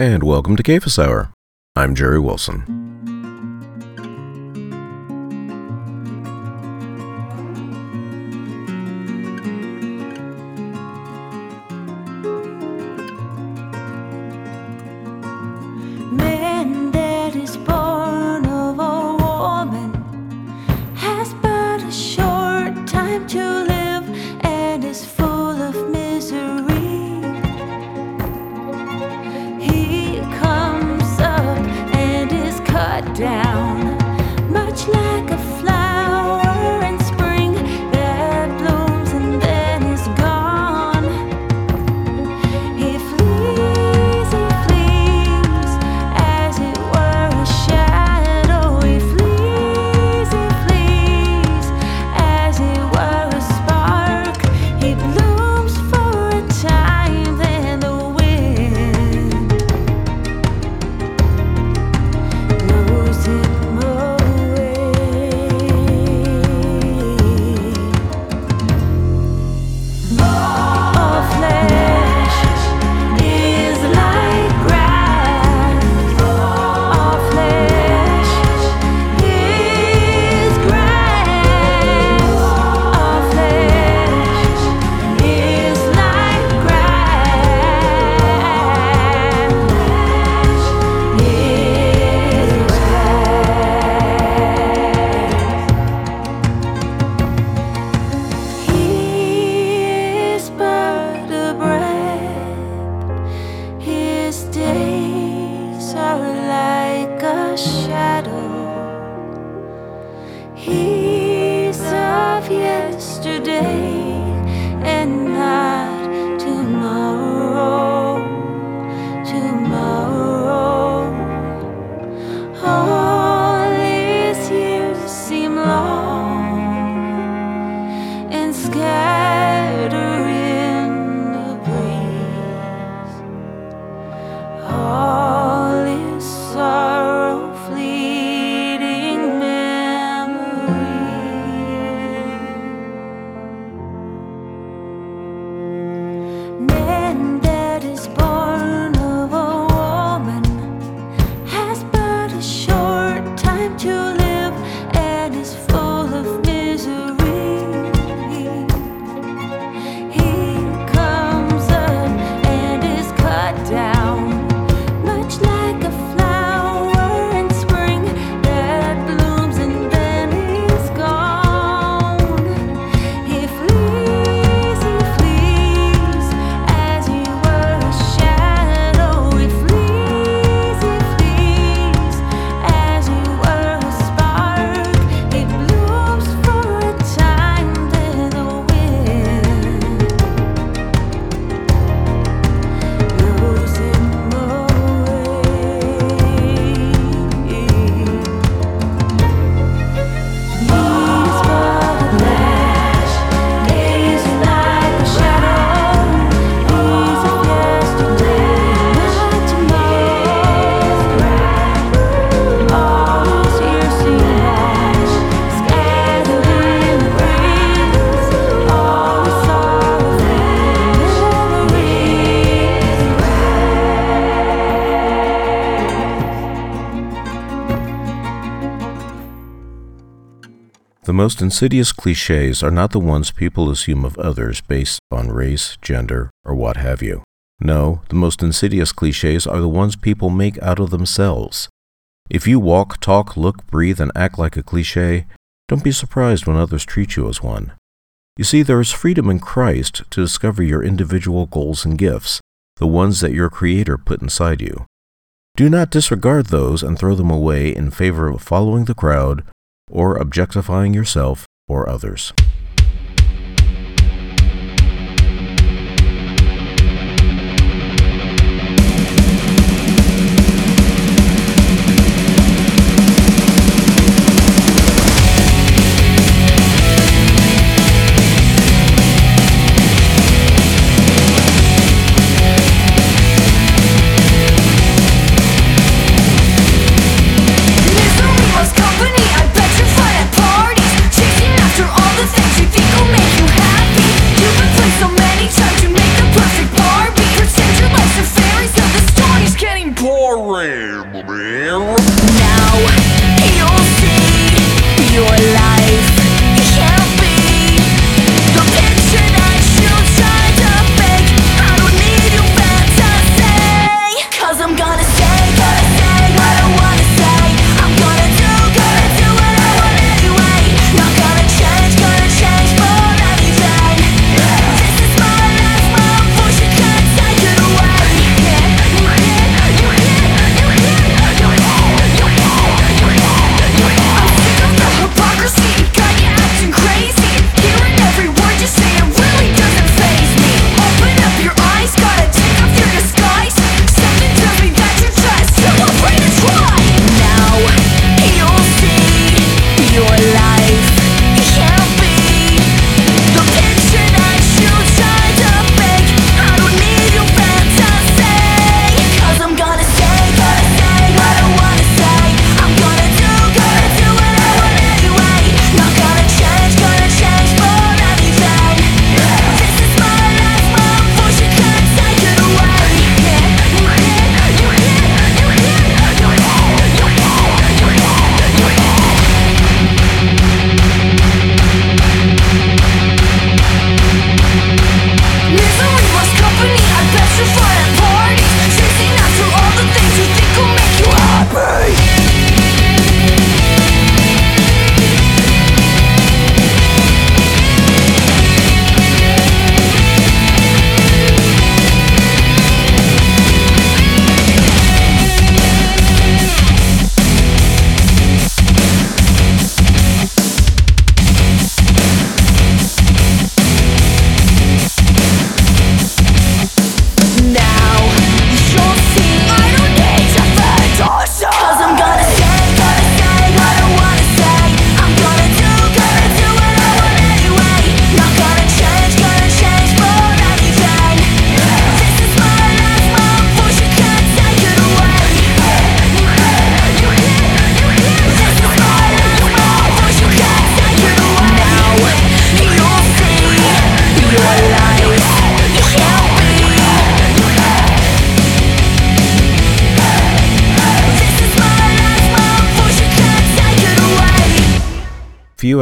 and welcome to Cafus Hour. I'm Jerry Wilson. most insidious cliches are not the ones people assume of others based on race, gender, or what have you. No, the most insidious cliches are the ones people make out of themselves. If you walk, talk, look, breathe, and act like a cliche, don't be surprised when others treat you as one. You see, there is freedom in Christ to discover your individual goals and gifts, the ones that your Creator put inside you. Do not disregard those and throw them away in favor of following the crowd or objectifying yourself or others.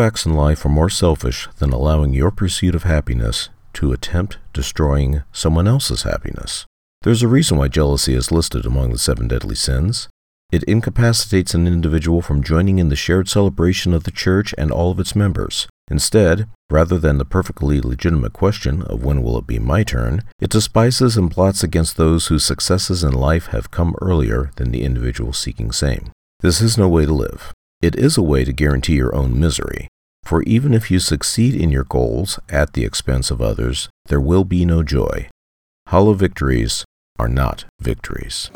acts in life are more selfish than allowing your pursuit of happiness to attempt destroying someone else's happiness. There's a reason why jealousy is listed among the seven deadly sins. It incapacitates an individual from joining in the shared celebration of the church and all of its members. Instead, rather than the perfectly legitimate question of when will it be my turn, it despises and plots against those whose successes in life have come earlier than the individual seeking same. This is no way to live. It is a way to guarantee your own misery, for even if you succeed in your goals at the expense of others, there will be no joy. Hollow victories are not victories.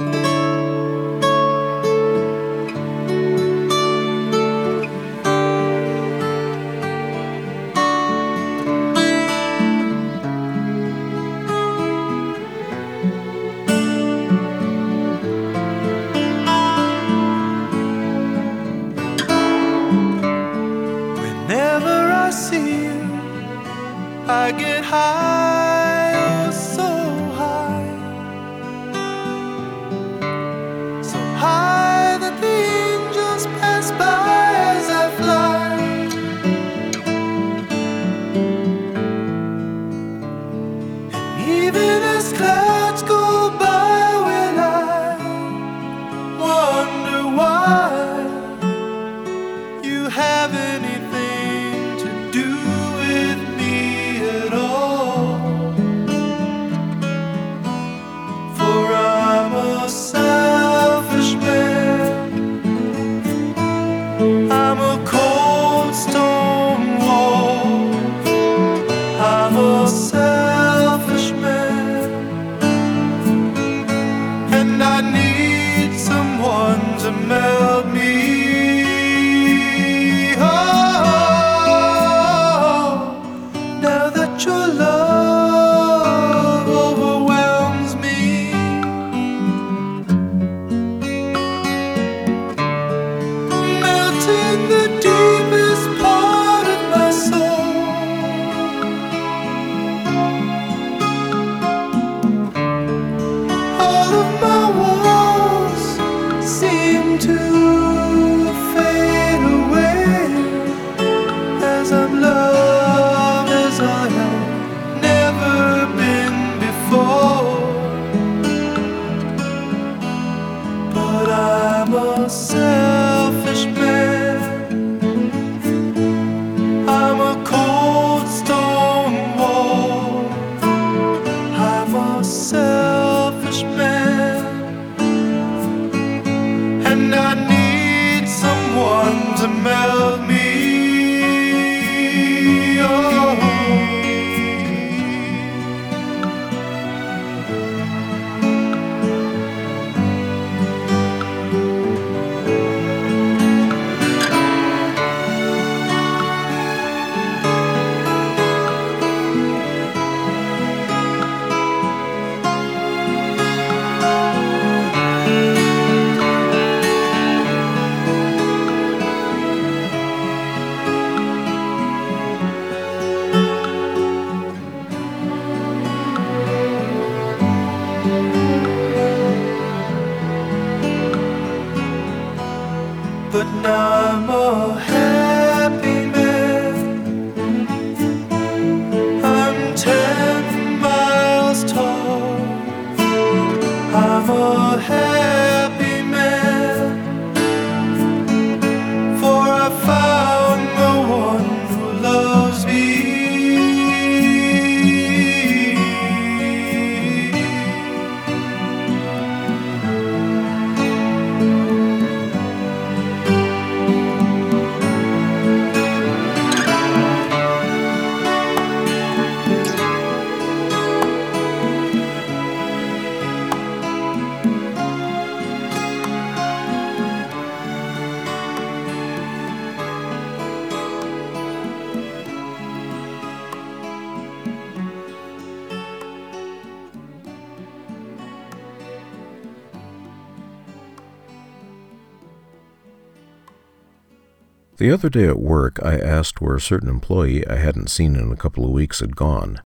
The other day at work, I asked where a certain employee I hadn't seen in a couple of weeks had gone.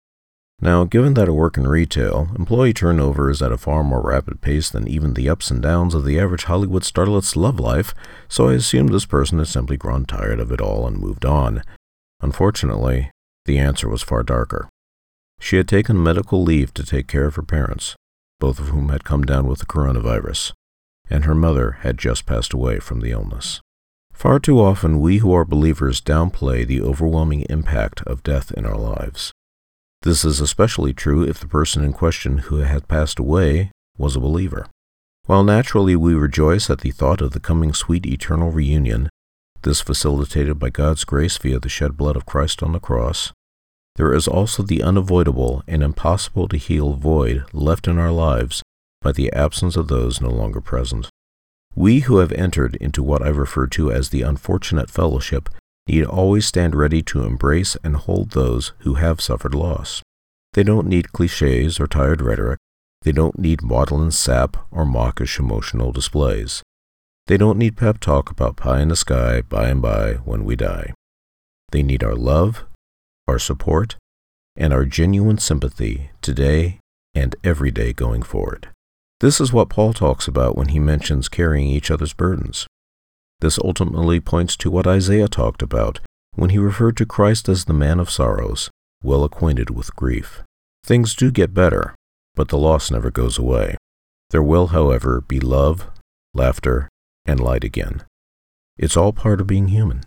Now, given that I work in retail, employee turnover is at a far more rapid pace than even the ups and downs of the average Hollywood starlet's love life, so I assumed this person had simply grown tired of it all and moved on. Unfortunately, the answer was far darker. She had taken medical leave to take care of her parents, both of whom had come down with the coronavirus, and her mother had just passed away from the illness. Far too often, we who are believers downplay the overwhelming impact of death in our lives. This is especially true if the person in question who had passed away was a believer. While naturally we rejoice at the thought of the coming sweet eternal reunion, this facilitated by God's grace via the shed blood of Christ on the cross, there is also the unavoidable and impossible to heal void left in our lives by the absence of those no longer present. We who have entered into what I refer to as the unfortunate fellowship need always stand ready to embrace and hold those who have suffered loss. They don't need cliches or tired rhetoric. They don't need maudlin sap or mawkish emotional displays. They don't need pep talk about pie in the sky by and by when we die. They need our love, our support, and our genuine sympathy today and every day going forward. This is what Paul talks about when he mentions carrying each other's burdens. This ultimately points to what Isaiah talked about when he referred to Christ as the man of sorrows, well acquainted with grief. Things do get better, but the loss never goes away. There will, however, be love, laughter, and light again. It's all part of being human.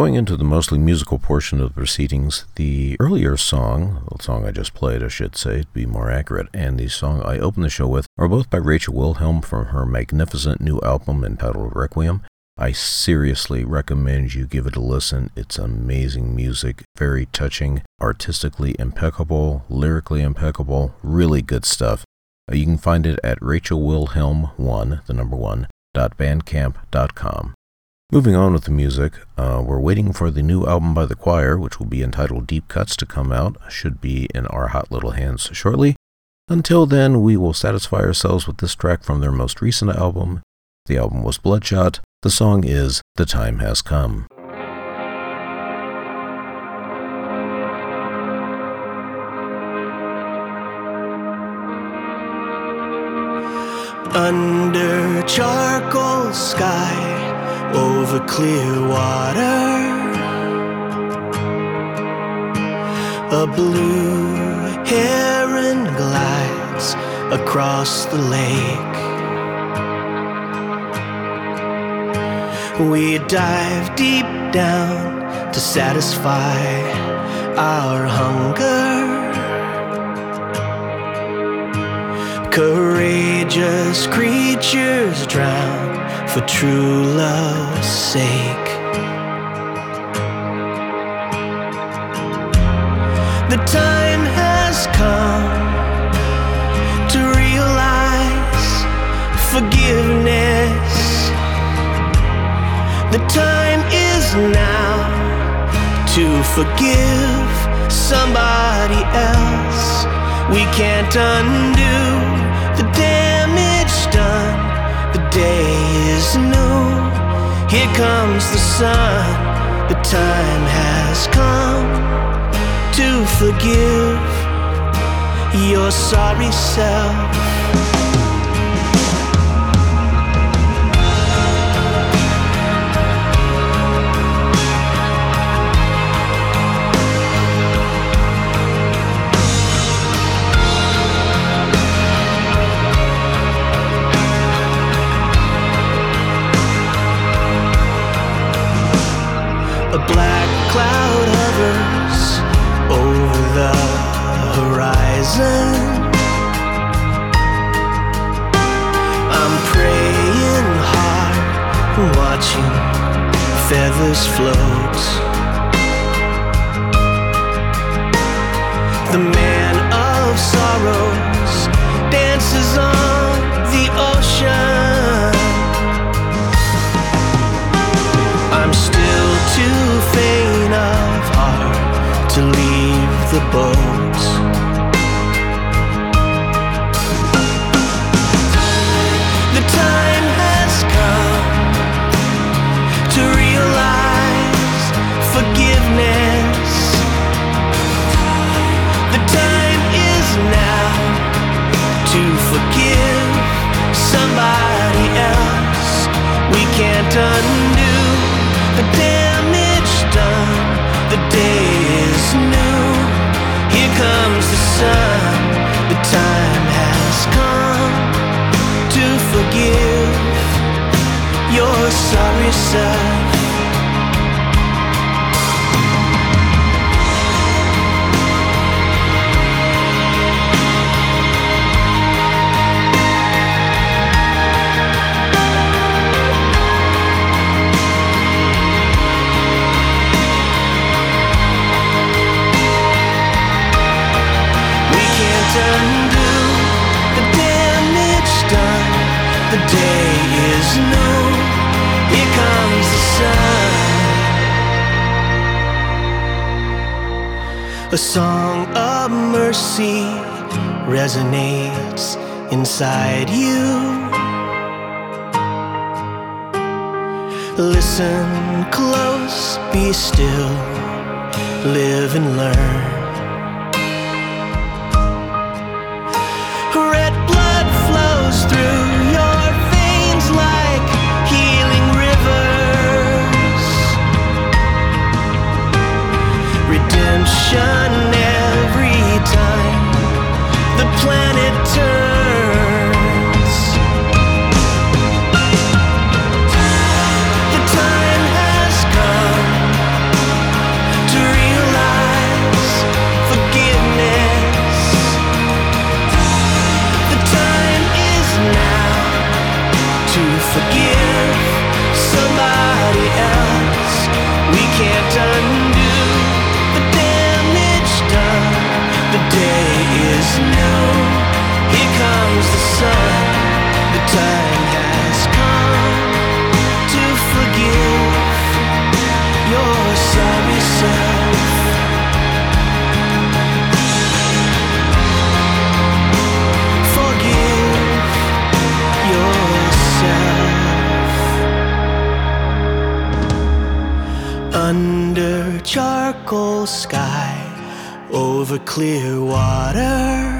Going into the mostly musical portion of the proceedings, the earlier song, the song I just played, I should say, to be more accurate, and the song I opened the show with are both by Rachel Wilhelm from her magnificent new album entitled Requiem. I seriously recommend you give it a listen. It's amazing music, very touching, artistically impeccable, lyrically impeccable, really good stuff. You can find it at rachelwilhelm1, the number one, dot bandcamp.com. Moving on with the music, uh, we're waiting for the new album by The Choir, which will be entitled Deep Cuts, to come out. Should be in our hot little hands shortly. Until then, we will satisfy ourselves with this track from their most recent album. The album was Bloodshot. The song is The Time Has Come. Under charcoal sky, over clear water, a blue heron glides across the lake. We dive deep down to satisfy our hunger. Courageous creatures drown for true love's sake. The time has come to realize forgiveness. The time is now to forgive somebody else. We can't undo day is new. Here comes the sun. The time has come to forgive your sorry self. I'm praying hard, watching feathers float. The man of sorrows dances on the ocean. I'm still too faint of heart to leave the boat. Forgive somebody else. We can't undo the damage done. The day is new. Here comes the sun. The time has come to forgive your sorry self. A song of mercy resonates inside you. Listen close, be still, live and learn. Sky over clear water.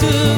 to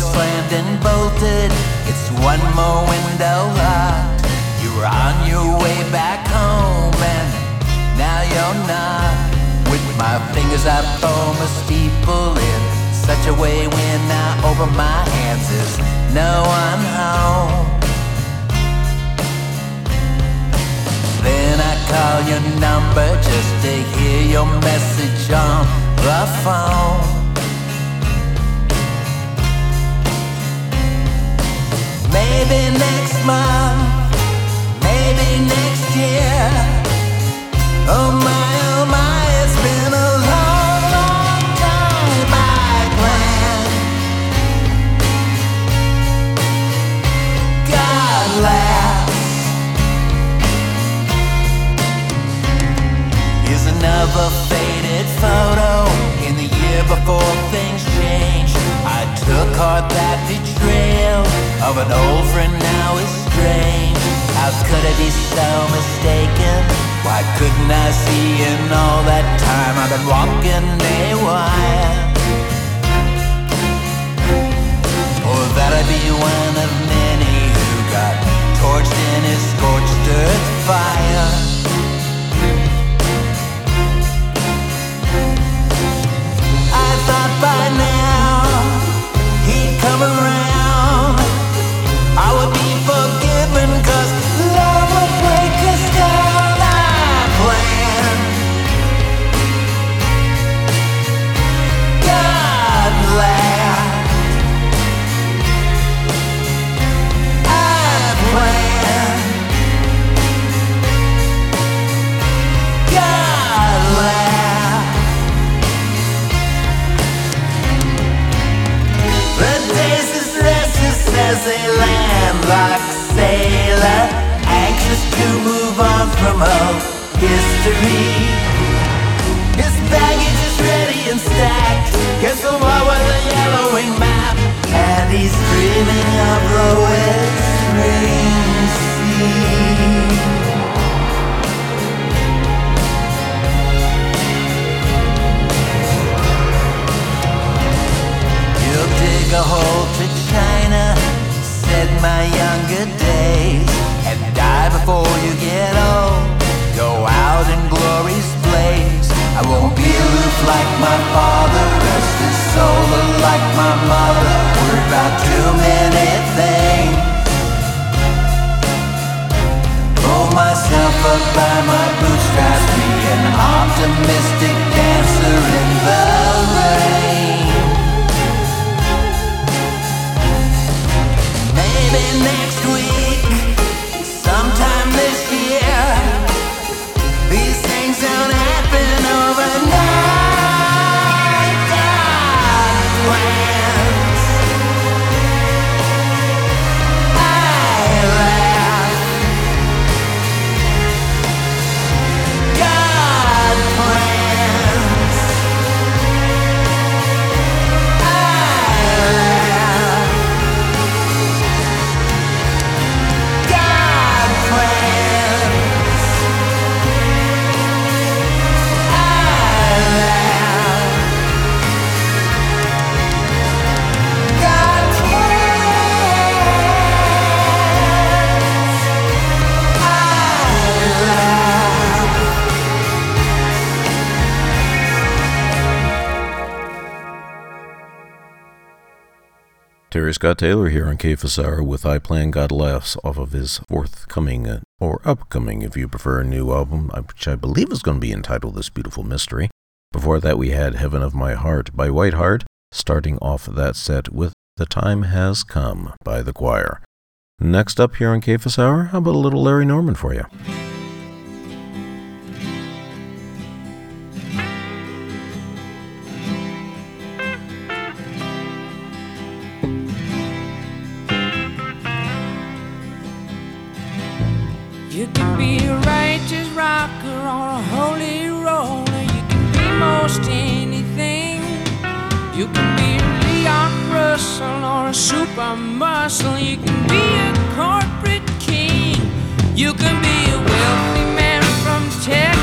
door slammed and bolted. It's one more window locked. You were on your way back home, and now you're not. With my fingers, I form a steeple in such a way when I open my hands, there's no one home. Then I call your number just to hear your message on the phone. Maybe next month, maybe next year. Oh my, oh my, it's been a long, long time. God laughs. Here's another faded photo in the year before things changed. Took heart that betrayal of an old friend now is strange. How could I be so mistaken? Why couldn't I see in all that time I've been walking a while? Or that I'd be one of Scott Taylor here on KFS Hour with I Plan God Laughs off of his forthcoming, uh, or upcoming if you prefer, a new album, uh, which I believe is going to be entitled This Beautiful Mystery. Before that, we had Heaven of My Heart by Whiteheart, starting off that set with The Time Has Come by The Choir. Next up here on KFS Hour, how about a little Larry Norman for? You be most anything. You can be a Leon Russell or a super muscle. You can be a corporate king. You can be a wealthy man from Texas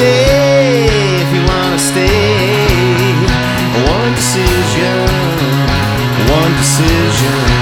stay if you wanna stay. One decision, one decision.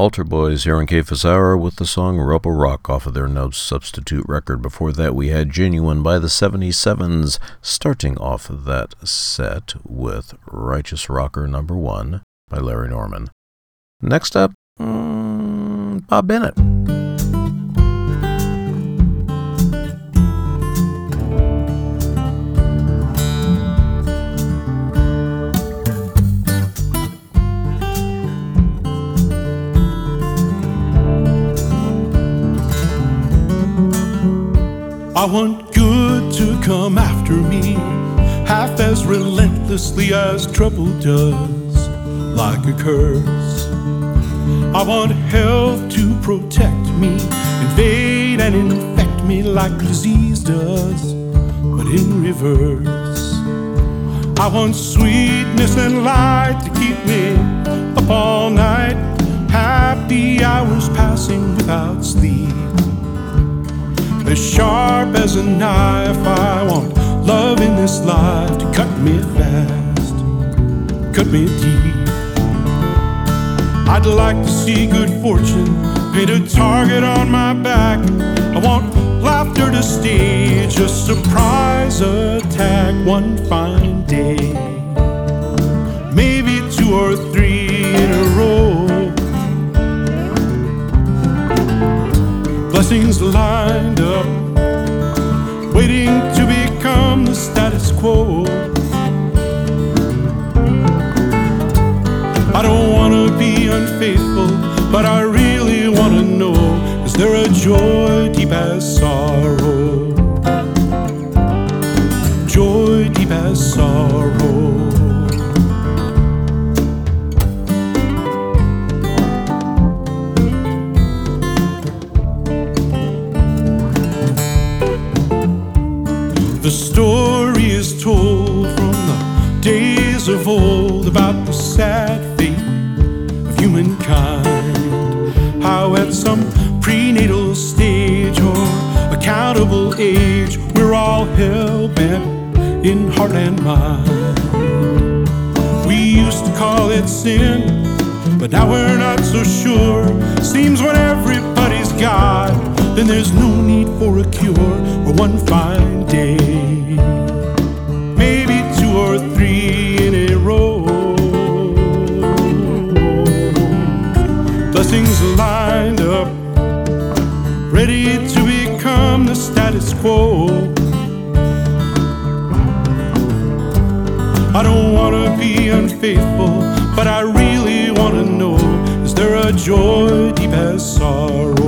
Altar Boys here on KFS Hour with the song Rubble Rock off of their No Substitute record. Before that, we had Genuine by the 77s, starting off that set with Righteous Rocker number one by Larry Norman. Next up, mm, Bob Bennett. I want good to come after me, half as relentlessly as trouble does, like a curse. I want health to protect me, invade and infect me like disease does, but in reverse. I want sweetness and light to keep me up all night, happy hours passing without sleep as sharp as a knife. I want love in this life to cut me fast, cut me deep. I'd like to see good fortune paint a target on my back. I want laughter to stage a surprise attack one fine day. Maybe two or three blessings lined up, waiting to become the status quo. I don't want to be unfaithful, but I really want to know is there a joy deep as sorrow? Humankind. How at some prenatal stage or accountable age, we're all hell bent in heart and mind. We used to call it sin, but now we're not so sure. Seems when everybody's God, then there's no need for a cure or one fine day. Status quo. I don't want to be unfaithful, but I really want to know is there a joy deep as sorrow?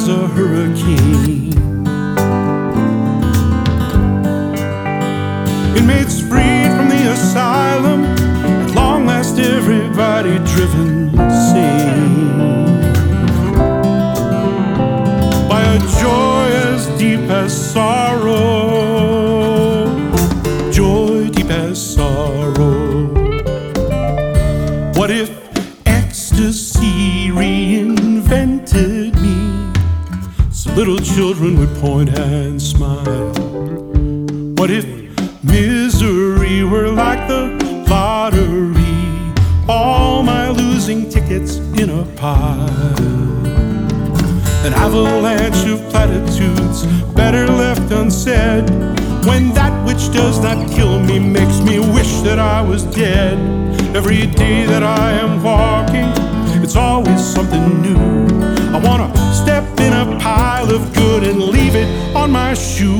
As a hurricane. Point and smile. What if misery were like the lottery? All my losing tickets in a pile. An avalanche of platitudes better left unsaid. When that which does not kill me makes me wish that I was dead. Every day that I am walking, it's always something new. I wanna pile of good and leave it on my shoe.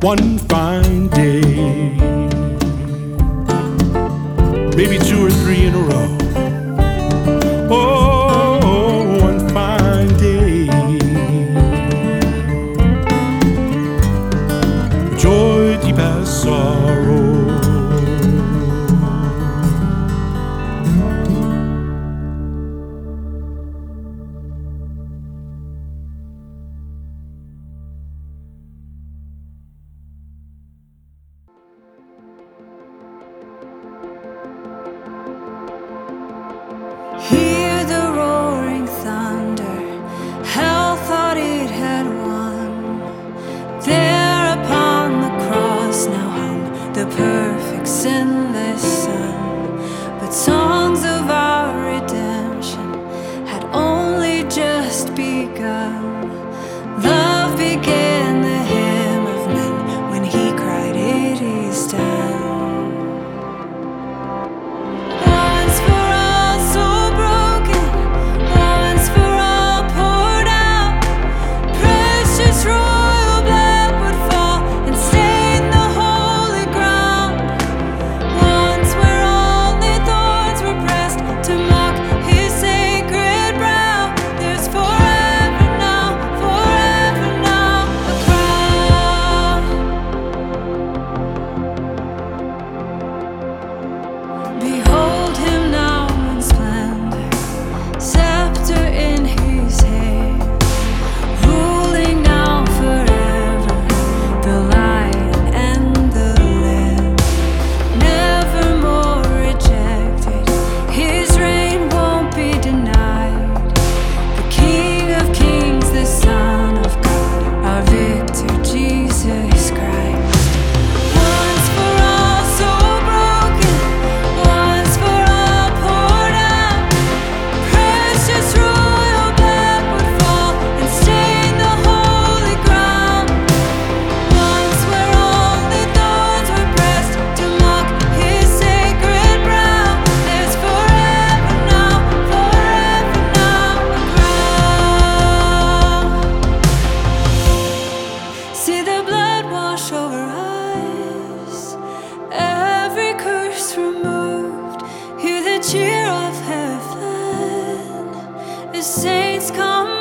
One fine day, maybe two or three in a row. He cheer of heaven, the saints come.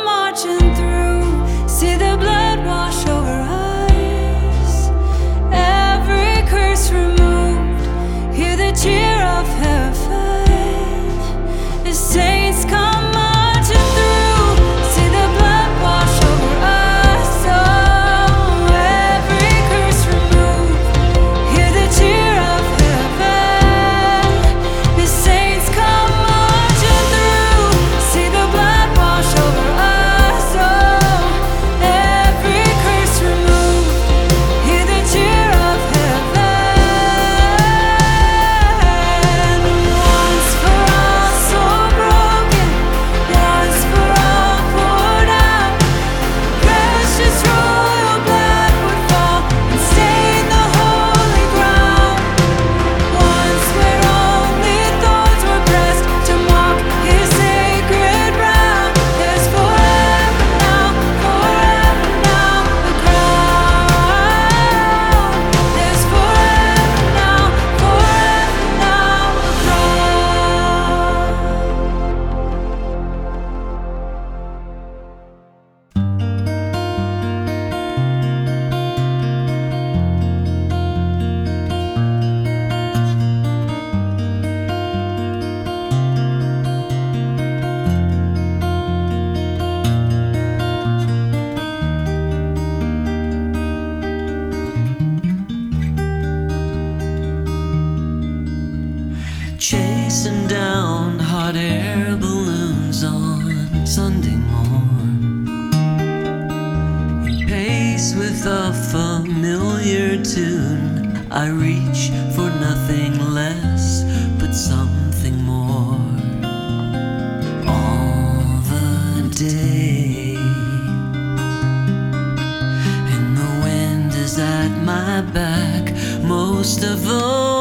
Most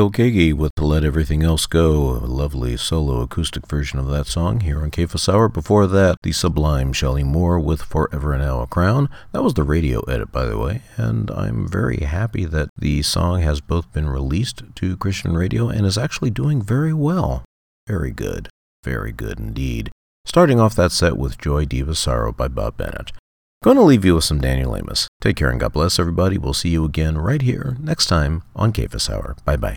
Phil Keaggy with To Let Everything Else Go, a lovely solo acoustic version of that song here on KFS Hour. Before that, the sublime Shelley Moore with Forever and Now a Crown. That was the radio edit, by the way, and I'm very happy that the song has both been released to Christian radio and is actually doing very well. Very good. Very good indeed. Starting off that set with Joy Deep as Sorrow by Bob Bennett. Going to leave you with some Daniel Amos. Take care and God bless everybody. We'll see you again right here next time on KFS Hour. Bye bye.